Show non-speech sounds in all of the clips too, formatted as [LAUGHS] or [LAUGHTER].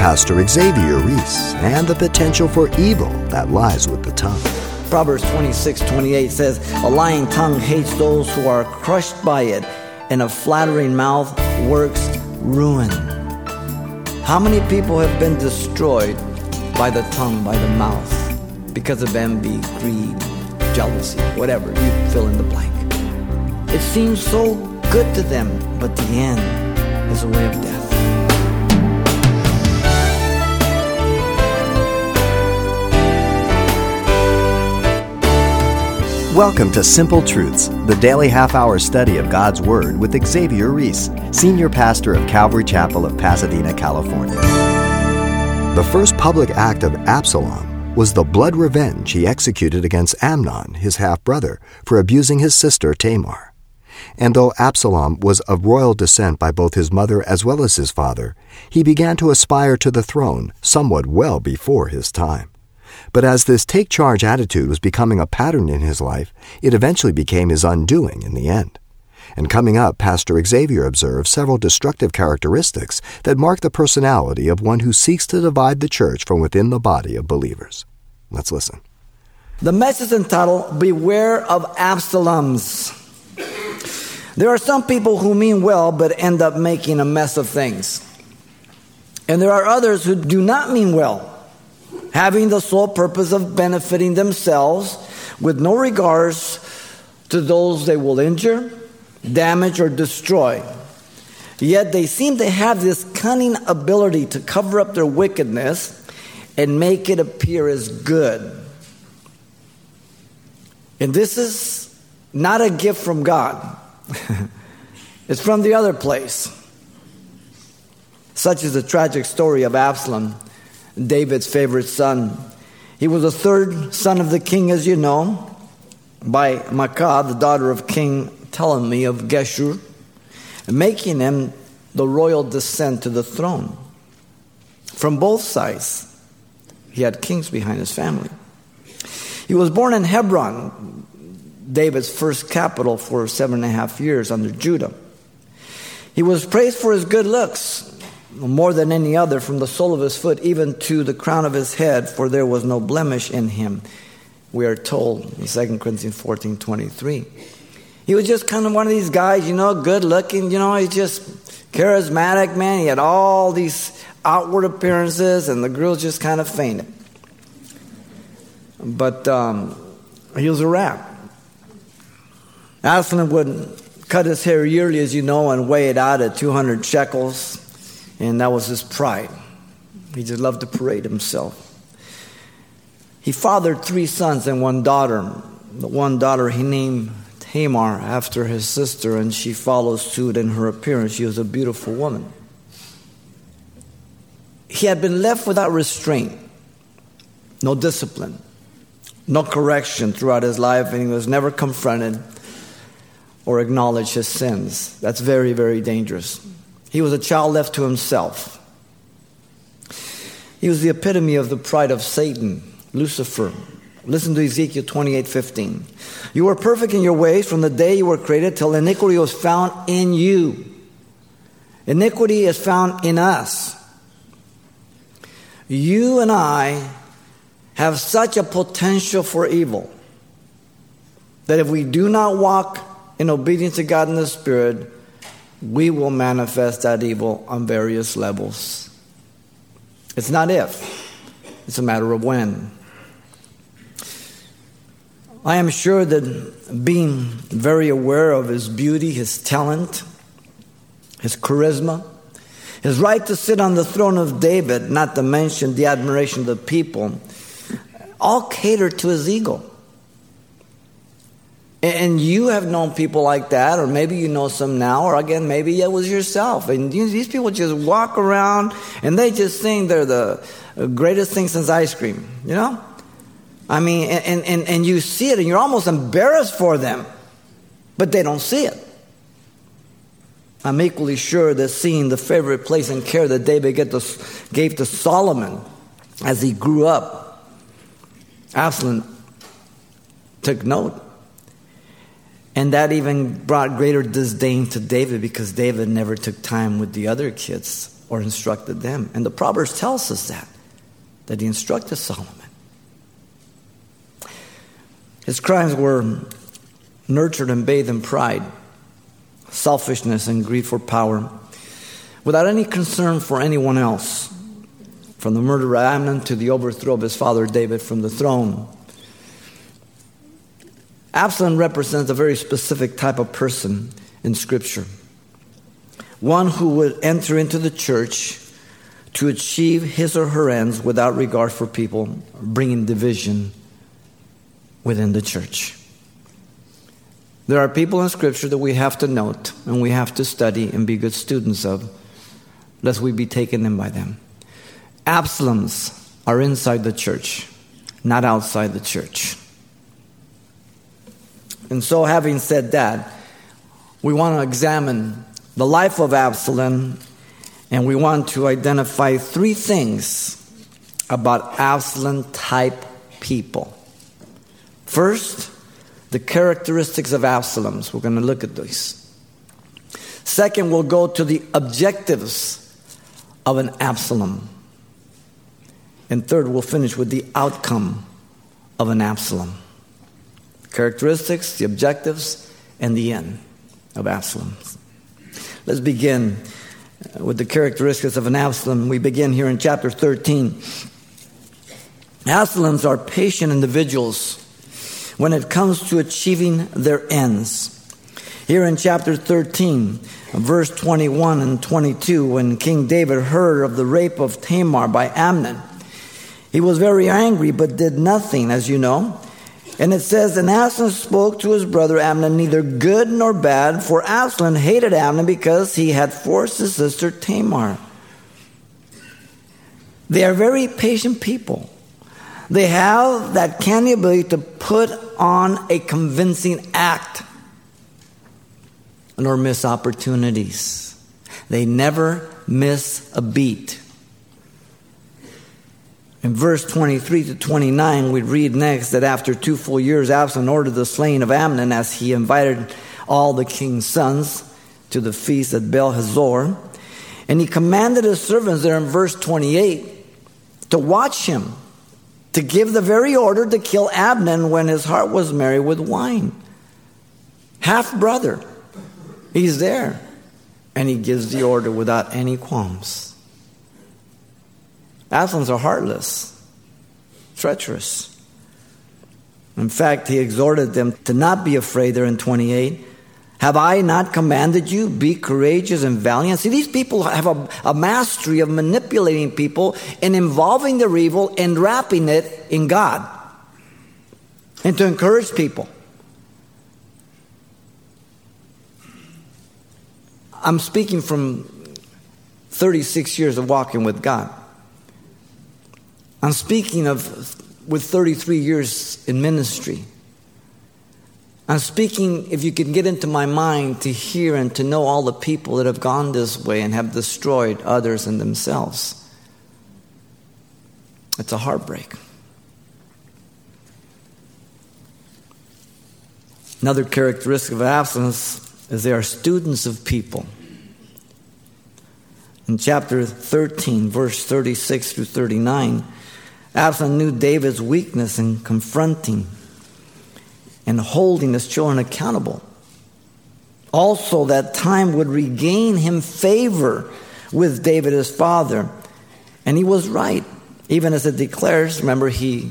Pastor Xavier Reese and the potential for evil that lies with the tongue. Proverbs 26 28 says, A lying tongue hates those who are crushed by it, and a flattering mouth works ruin. How many people have been destroyed by the tongue, by the mouth, because of envy, greed, jealousy, whatever, you fill in the blank? It seems so good to them, but the end is a way of death. Welcome to Simple Truths, the daily half hour study of God's Word with Xavier Reese, Senior Pastor of Calvary Chapel of Pasadena, California. The first public act of Absalom was the blood revenge he executed against Amnon, his half brother, for abusing his sister Tamar. And though Absalom was of royal descent by both his mother as well as his father, he began to aspire to the throne somewhat well before his time. But as this take charge attitude was becoming a pattern in his life, it eventually became his undoing in the end. And coming up, Pastor Xavier observes several destructive characteristics that mark the personality of one who seeks to divide the church from within the body of believers. Let's listen. The message entitled Beware of Absaloms. There are some people who mean well but end up making a mess of things. And there are others who do not mean well having the sole purpose of benefiting themselves with no regards to those they will injure, damage, or destroy. Yet they seem to have this cunning ability to cover up their wickedness and make it appear as good. And this is not a gift from God, [LAUGHS] it's from the other place. Such is the tragic story of Absalom David's favorite son. He was the third son of the king, as you know, by Maacah, the daughter of King Talmai of Geshur, making him the royal descent to the throne. From both sides, he had kings behind his family. He was born in Hebron, David's first capital for seven and a half years under Judah. He was praised for his good looks more than any other, from the sole of his foot even to the crown of his head, for there was no blemish in him. We are told in 2 Corinthians 14 23. He was just kind of one of these guys, you know, good looking, you know, he's just charismatic, man. He had all these outward appearances, and the girls just kind of fainted. But um, he was a rat. Absalom would cut his hair yearly, as you know, and weigh it out at 200 shekels. And that was his pride. He just loved to parade himself. He fathered three sons and one daughter. The one daughter he named Tamar after his sister, and she follows suit in her appearance. She was a beautiful woman. He had been left without restraint, no discipline, no correction throughout his life, and he was never confronted or acknowledged his sins. That's very, very dangerous. He was a child left to himself. He was the epitome of the pride of Satan, Lucifer. Listen to Ezekiel 28 15. You were perfect in your ways from the day you were created till iniquity was found in you. Iniquity is found in us. You and I have such a potential for evil that if we do not walk in obedience to God in the Spirit, we will manifest that evil on various levels. It's not if, it's a matter of when. I am sure that being very aware of his beauty, his talent, his charisma, his right to sit on the throne of David, not to mention the admiration of the people, all cater to his ego. And you have known people like that, or maybe you know some now, or again, maybe it was yourself. And these people just walk around and they just think they're the greatest thing since ice cream, you know? I mean, and, and, and you see it and you're almost embarrassed for them, but they don't see it. I'm equally sure that seeing the favorite place and care that David gave to Solomon as he grew up, Absalom took note And that even brought greater disdain to David because David never took time with the other kids or instructed them. And the Proverbs tells us that, that he instructed Solomon. His crimes were nurtured and bathed in pride, selfishness, and greed for power, without any concern for anyone else, from the murder of Amnon to the overthrow of his father David from the throne. Absalom represents a very specific type of person in Scripture. One who would enter into the church to achieve his or her ends without regard for people, bringing division within the church. There are people in Scripture that we have to note and we have to study and be good students of, lest we be taken in by them. Absaloms are inside the church, not outside the church. And so, having said that, we want to examine the life of Absalom and we want to identify three things about Absalom type people. First, the characteristics of Absalom's. We're going to look at these. Second, we'll go to the objectives of an Absalom. And third, we'll finish with the outcome of an Absalom characteristics, the objectives, and the end of Absalom. Let's begin uh, with the characteristics of an Absalom. We begin here in chapter 13. Absaloms are patient individuals when it comes to achieving their ends. Here in chapter 13, verse 21 and 22, when King David heard of the rape of Tamar by Amnon, he was very angry but did nothing, as you know. And it says, And Absalom spoke to his brother Amnon neither good nor bad, for Absalom hated Amnon because he had forced his sister Tamar. They are very patient people. They have that canny ability to put on a convincing act nor miss opportunities. They never miss a beat. In verse 23 to 29, we read next that after two full years, Absalom ordered the slaying of Amnon as he invited all the king's sons to the feast at Baal Hazor. And he commanded his servants there in verse 28 to watch him, to give the very order to kill Amnon when his heart was merry with wine. Half brother, he's there. And he gives the order without any qualms. Absaloms are heartless, treacherous. In fact, he exhorted them to not be afraid there in 28. Have I not commanded you? Be courageous and valiant. See, these people have a, a, mastery of manipulating people and involving their evil and wrapping it in God and to encourage people. I'm speaking from 36 years of walking with God. I'm speaking of with 33 years in ministry. I'm speaking, if you can get into my mind, to hear and to know all the people that have gone this way and have destroyed others and themselves. It's a heartbreak. Another characteristic of Absaloms is they are students of people. In chapter 13, verse 36 through 39, Absalom knew David's weakness in confronting and holding his children accountable. Also, that time would regain him favor with David, his father. And he was right. Even as it declares, remember, he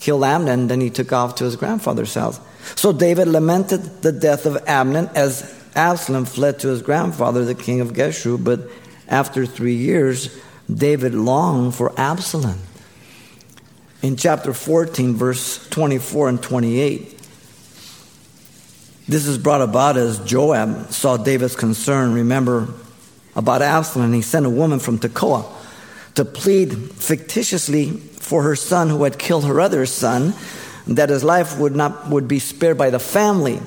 killed Amnon, then he took off to his grandfather's house. So David lamented the death of Amnon as Absalom fled to his grandfather, the king of Geshur. But after three years, David longed for Absalom in chapter 14, verse 24 and 28. This is brought about as Joab saw David's concern, remember, about Absalom, and he sent a woman from Tekoa to plead fictitiously for her son who had killed her other son, that his life would not would be spared by the family.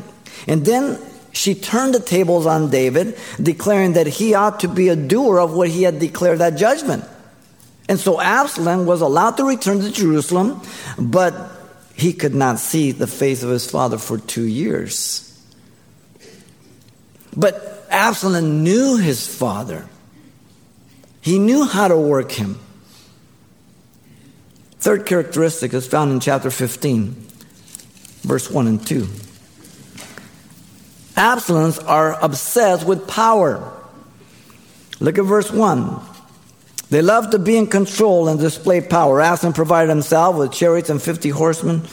And then she turned the tables on David, declaring that he ought to be a doer of what he had declared that judgment. And so Absalom was allowed to return to Jerusalem, but he could not see the face of his father for two years. But Absalom knew his father. He knew how to work him. Third characteristic is found in chapter 15, verse 1 and 2. Absaloms are obsessed with power. Look at verse 1. They love to be in control and display power. Absalom provided himself with chariots and 50 horsemen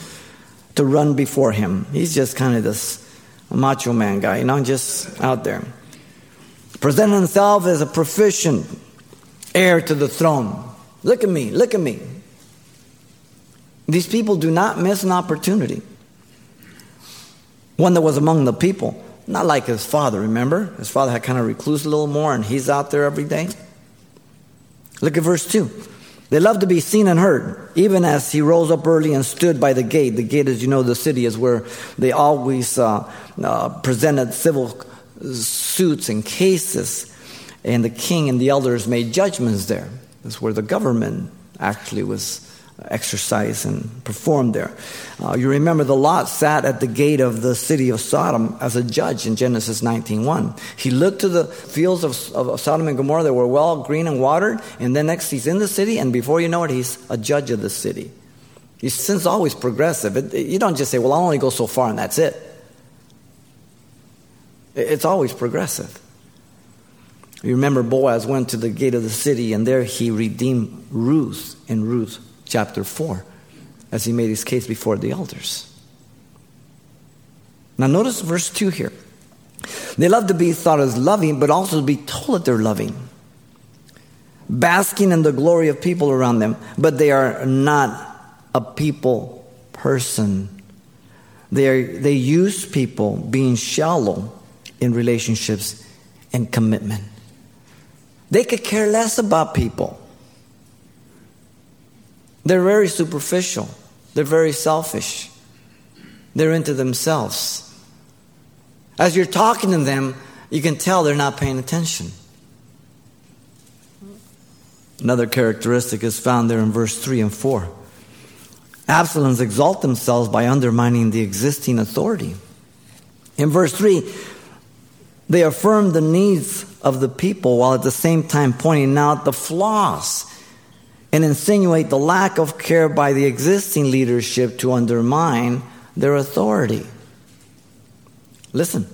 to run before him. He's just kind of this macho man guy, you know, just out there. Presenting himself as a proficient heir to the throne. Look at me, look at me. These people do not miss an opportunity. One that was among the people, not like his father, remember? His father had kind of recluse a little more, and he's out there every day. Look at verse 2. They love to be seen and heard, even as he rose up early and stood by the gate. The gate, as you know, the city is where they always uh, uh, presented civil suits and cases, and the king and the elders made judgments there. That's where the government actually was exercised and perform there. Uh, you remember the Lot sat at the gate of the city of Sodom as a judge in Genesis 19.1. He looked to the fields of, of Sodom and Gomorrah that were well green and watered, and then next he's in the city, and before you know it, he's a judge of the city. His sin's always progressive. It, it, you don't just say, well, I'll only go so far and that's it. It's always progressive. You remember Boaz went to the gate of the city, and there he redeemed Ruth and Ruth chapter 4 as he made his case before the elders. Now, notice verse 2 here. They love to be thought as loving, but also to be told that they're loving. Basking in the glory of people around them, but they are not a people person. They, are, they use people being shallow in relationships and commitment. They could care less about people. They're very superficial, they're very selfish, they're into themselves. As you're talking to them, you can tell they're not paying attention. Another characteristic is found there in verse 3 and 4. Absaloms exalt themselves by undermining the existing authority. In verse 3, they affirm the needs of the people while at the same time pointing out the flaws and insinuate the lack of care by the existing leadership to undermine their authority. Listen,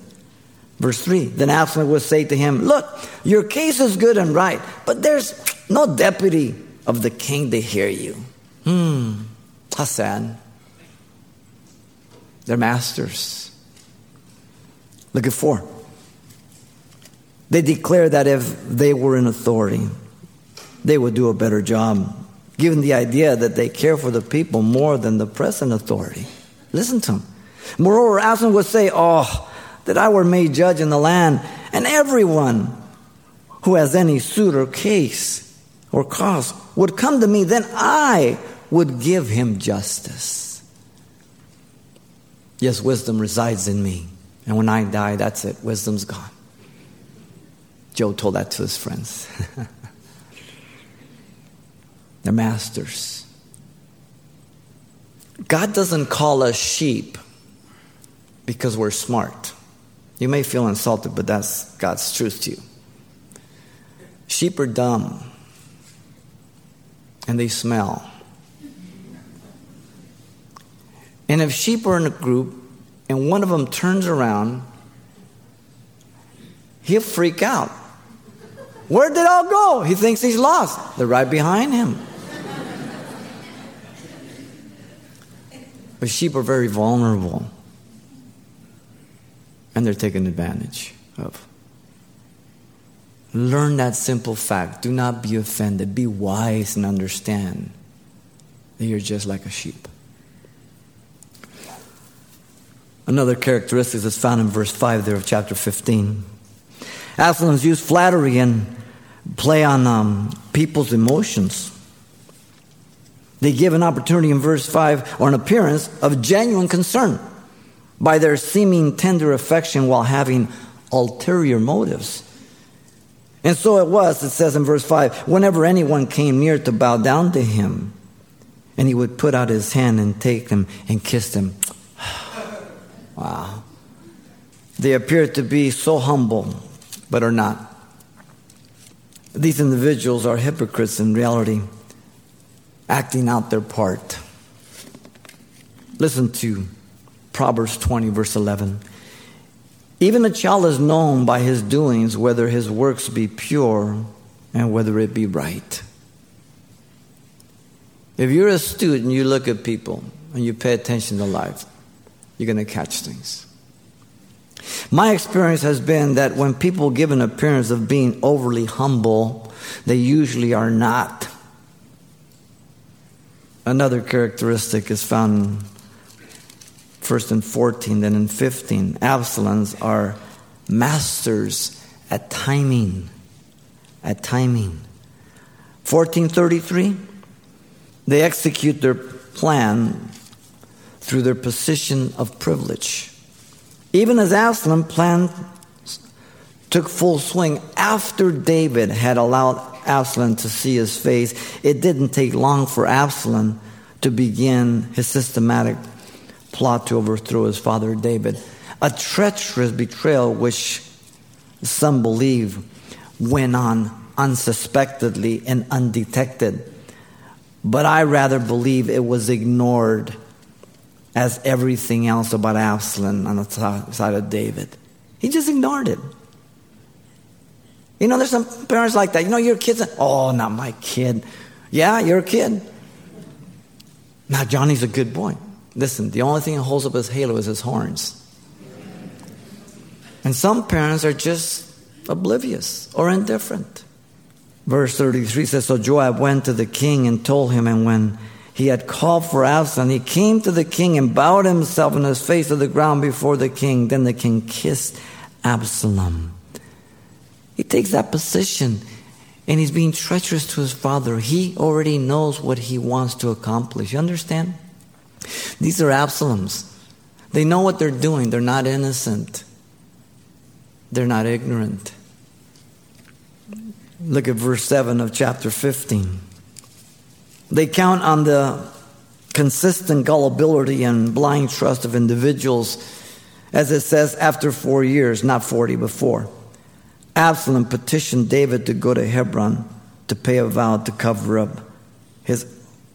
verse 3 Then Absalom would say to him, Look, your case is good and right, but there's no deputy of the king to hear you. Hmm, how sad. They're masters. Look at 4. They declare that if they were in authority, they would do a better job, given the idea that they care for the people more than the present authority. Listen to them. Moreover, Absalom would say, Oh, that I were made judge in the land, and everyone who has any suit or case or cause would come to me, then I would give him justice. Yes, wisdom resides in me. And when I die, that's it. Wisdom's gone. Job told that to his friends. [LAUGHS] They're masters. God doesn't call us sheep because we're smart. You may feel insulted, but that's God's truth to you. Sheep are dumb and they smell. And if sheep are in a group and one of them turns around, he'll freak out. Where did they all go? He thinks he's lost. They're right behind him. But sheep are very vulnerable. And they're taken advantage of. Learn that simple fact. Do not be offended. Be wise and understand that you're just like a sheep. Another characteristic is found in verse 5 there of chapter 15. Absalom's used flattery and play on um, people's emotions. They give an opportunity in verse 5 or an appearance of genuine concern by their seeming tender affection while having ulterior motives. And so it was, it says in verse 5 whenever anyone came near to bow down to him, and he would put out his hand and take them and kiss them. [SIGHS] wow. They appear to be so humble, but are not. These individuals are hypocrites in reality, acting out their part. Listen to Proverbs 20, verse 11. Even a child is known by his doings, whether his works be pure and whether it be right. If you're a student, you look at people and you pay attention to life, you're going to catch things. My experience has been that when people give an appearance of being overly humble, they usually are not. Another characteristic is found first in 14, then in 15. Absaloms are masters at timing. At timing. 1433, they execute their plan through their position of privilege. Even as Absalom plan took full swing after David had allowed Absalom to see his face, it didn't take long for Absalom to begin his systematic plot to overthrow his father David. A treacherous betrayal, which some believe went on unsuspectedly and undetected. But I rather believe it was ignored as everything else about Absalom on the side of David. He just ignored it. You know, there's some parents like that. You know, your kids, oh, not my kid. Yeah, you're a kid. Now, Johnny's a good boy. Listen, the only thing that holds up his halo is his horns. And some parents are just oblivious or indifferent. Verse 33 says So Joab went to the king and told him, and when he had called for Absalom, he came to the king and bowed himself on his face to the ground before the king. Then the king kissed Absalom. He takes that position and he's being treacherous to his father. He already knows what he wants to accomplish. You understand? These are Absaloms. They know what they're doing, they're not innocent, they're not ignorant. Look at verse 7 of chapter 15. They count on the consistent gullibility and blind trust of individuals, as it says, after four years, not 40 before. Absalom petitioned David to go to Hebron to pay a vow to cover up his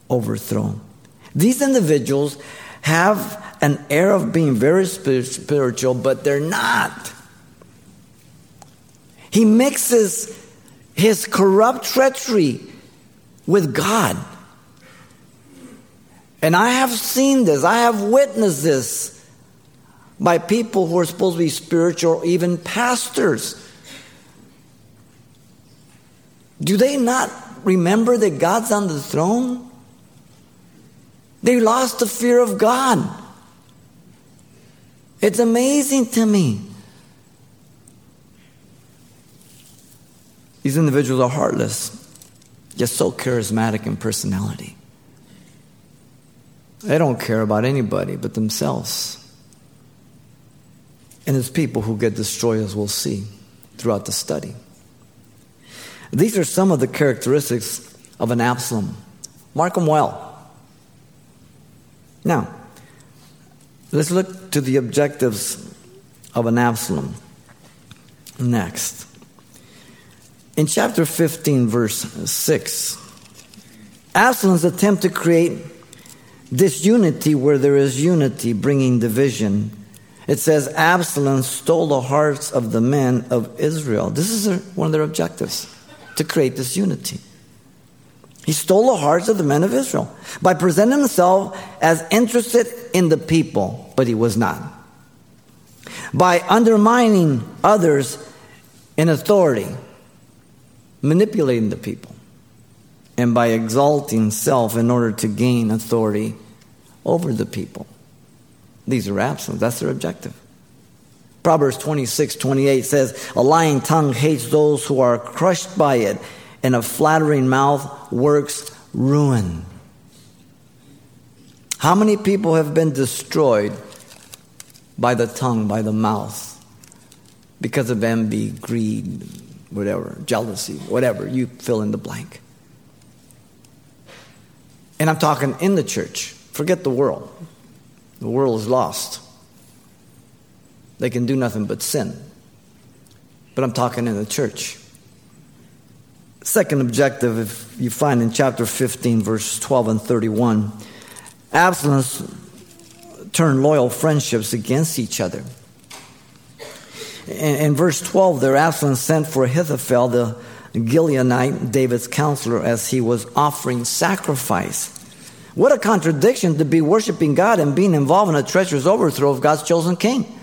overthrow. These individuals have an air of being very spiritual, but they're not. He mixes his corrupt treachery with God. And I have seen this, I have witnessed this by people who are supposed to be spiritual, even pastors. Do they not remember that God's on the throne? They lost the fear of God. It's amazing to me. These individuals are heartless, yet so charismatic in personality. They don't care about anybody but themselves. And it's people who get destroyed, as we'll see throughout the study. These are some of the characteristics of an Absalom. Mark them well. Now, let's look to the objectives of an Absalom next. In chapter 15, verse 6, Absalom's attempt to create disunity where there is unity, bringing division. It says Absalom stole the hearts of the men of Israel. This is one of their objectives to create this unity. He stole the hearts of the men of Israel by presenting himself as interested in the people, but he was not. By undermining others in authority, manipulating the people, and by exalting self in order to gain authority over the people. These are Absalom. That's their objective. Proverbs 26 28 says, A lying tongue hates those who are crushed by it and a flattering mouth works ruin. How many people have been destroyed by the tongue, by the mouth, because of envy, greed, whatever, jealousy, whatever, you fill in the blank. And I'm talking in the church. Forget the world. The world is lost. They can do nothing but sin. But I'm talking in the church. Second objective, if you find in chapter 15, verse 12 and 31, Absalom's turned loyal friendships against each other. In, in verse 12, there Absalom sent for Ahithophel, the Gilonite, David's counselor, as he was offering sacrifice. What a contradiction to be worshiping God and being involved in a treacherous overthrow of God's chosen king.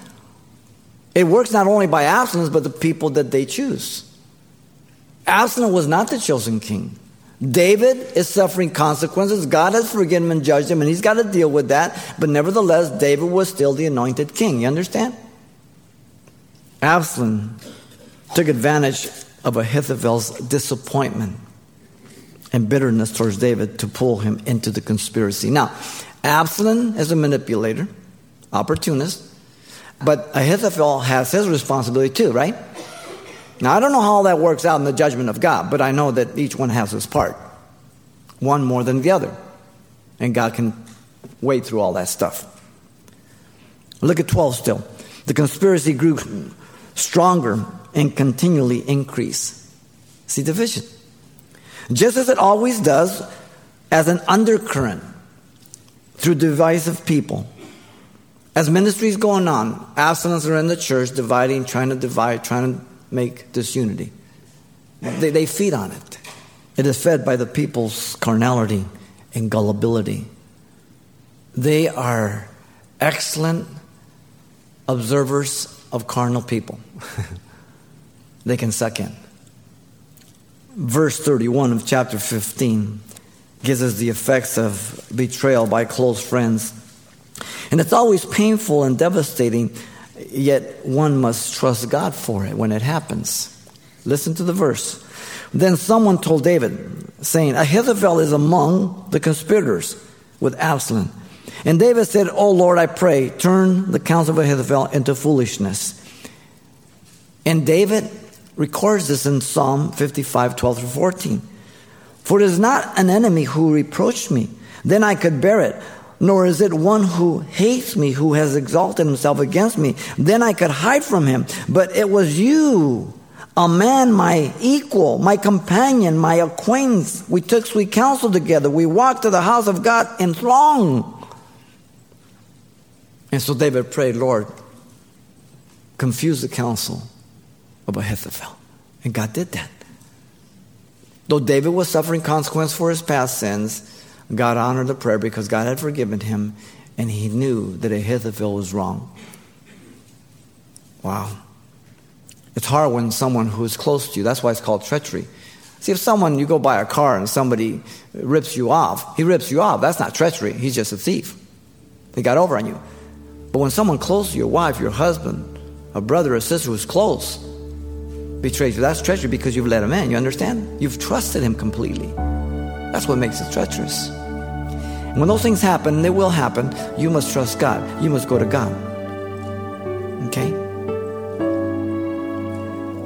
It works not only by Absalom, but the people that they choose. Absalom was not the chosen king. David is suffering consequences. God has forgiven him and judged him, and he's got to deal with that. But nevertheless, David was still the anointed king. You understand? Absalom took advantage of Ahithophel's disappointment and bitterness towards David to pull him into the conspiracy. Now, Absalom is a manipulator, opportunist, but Ahithophel has his responsibility too, right? Now, I don't know how all that works out in the judgment of God, but I know that each one has his part, one more than the other. And God can wade through all that stuff. Look at 12 still. The conspiracy grew stronger and continually increased. See division. Just as it always does, as an undercurrent through divisive people. As ministry is going on, Absaloms are in the church dividing, trying to divide, trying to make disunity. They, they feed on it. It is fed by the people's carnality and gullibility. They are excellent observers of carnal people. [LAUGHS] they can suck in. Verse 31 of chapter 15 gives us the effects of betrayal by close friends. And it's always painful and devastating Yet one must trust God for it when it happens. Listen to the verse. Then someone told David, saying, Ahithophel is among the conspirators with Absalom. And David said, Oh Lord, I pray, turn the counsel of Ahithophel into foolishness. And David records this in Psalm 55, 12 through 14. For it is not an enemy who reproached me, then I could bear it nor is it one who hates me, who has exalted himself against me. Then I could hide from him. But it was you, a man, my equal, my companion, my acquaintance. We took sweet counsel together. We walked to the house of God in throng. And so David prayed, Lord, confuse the counsel of Ahithophel. And God did that. Though David was suffering consequence for his past sins, God honored the prayer because God had forgiven him and he knew that Ahithophel was wrong. Wow. It's hard when someone who is close to you, that's why it's called treachery. See, if someone, you go buy a car and somebody rips you off, he rips you off. That's not treachery. He's just a thief. He got over on you. But when someone close to your wife, your husband, a brother or sister who's close betrays you, that's treachery because you've let him in. You understand? You've trusted him completely. That's what makes it treacherous. When those things happen, they will happen, you must trust God. You must go to God. Okay?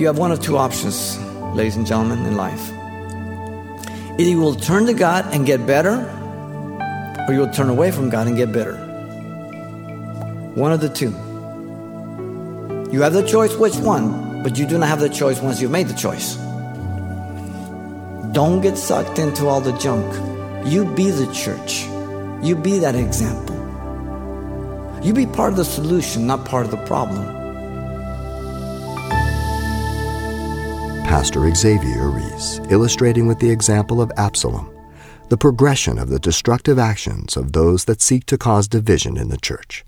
You have one of two options, ladies and gentlemen, in life. Either you will turn to God and get better, or you will turn away from God and get bitter. One of the two. You have the choice which one, but you do not have the choice once you've made the choice. Don't get sucked into all the junk. You be the church. You be that example. You be part of the solution, not part of the problem. Pastor Xavier Reese, illustrating with the example of Absalom the progression of the destructive actions of those that seek to cause division in the church.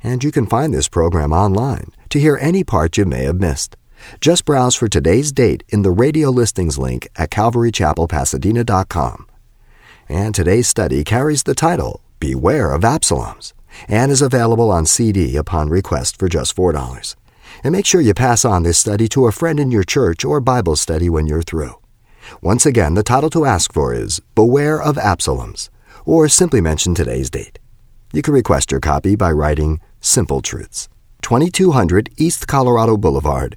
And you can find this program online to hear any part you may have missed. Just browse for today's date in the radio listings link at calvarychapelpasadena.com. And today's study carries the title Beware of Absaloms and is available on CD upon request for just $4. And make sure you pass on this study to a friend in your church or Bible study when you're through. Once again, the title to ask for is Beware of Absaloms, or simply mention today's date. You can request your copy by writing Simple Truths, 2200 East Colorado Boulevard,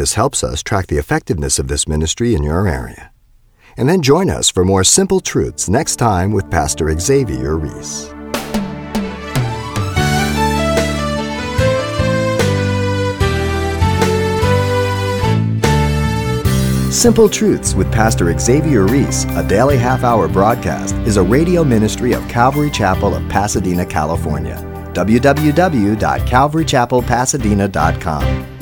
This helps us track the effectiveness of this ministry in your area. And then join us for more Simple Truths next time with Pastor Xavier Reese. Simple Truths with Pastor Xavier Reese, a daily half hour broadcast, is a radio ministry of Calvary Chapel of Pasadena, California. www.calvarychapelpasadena.com.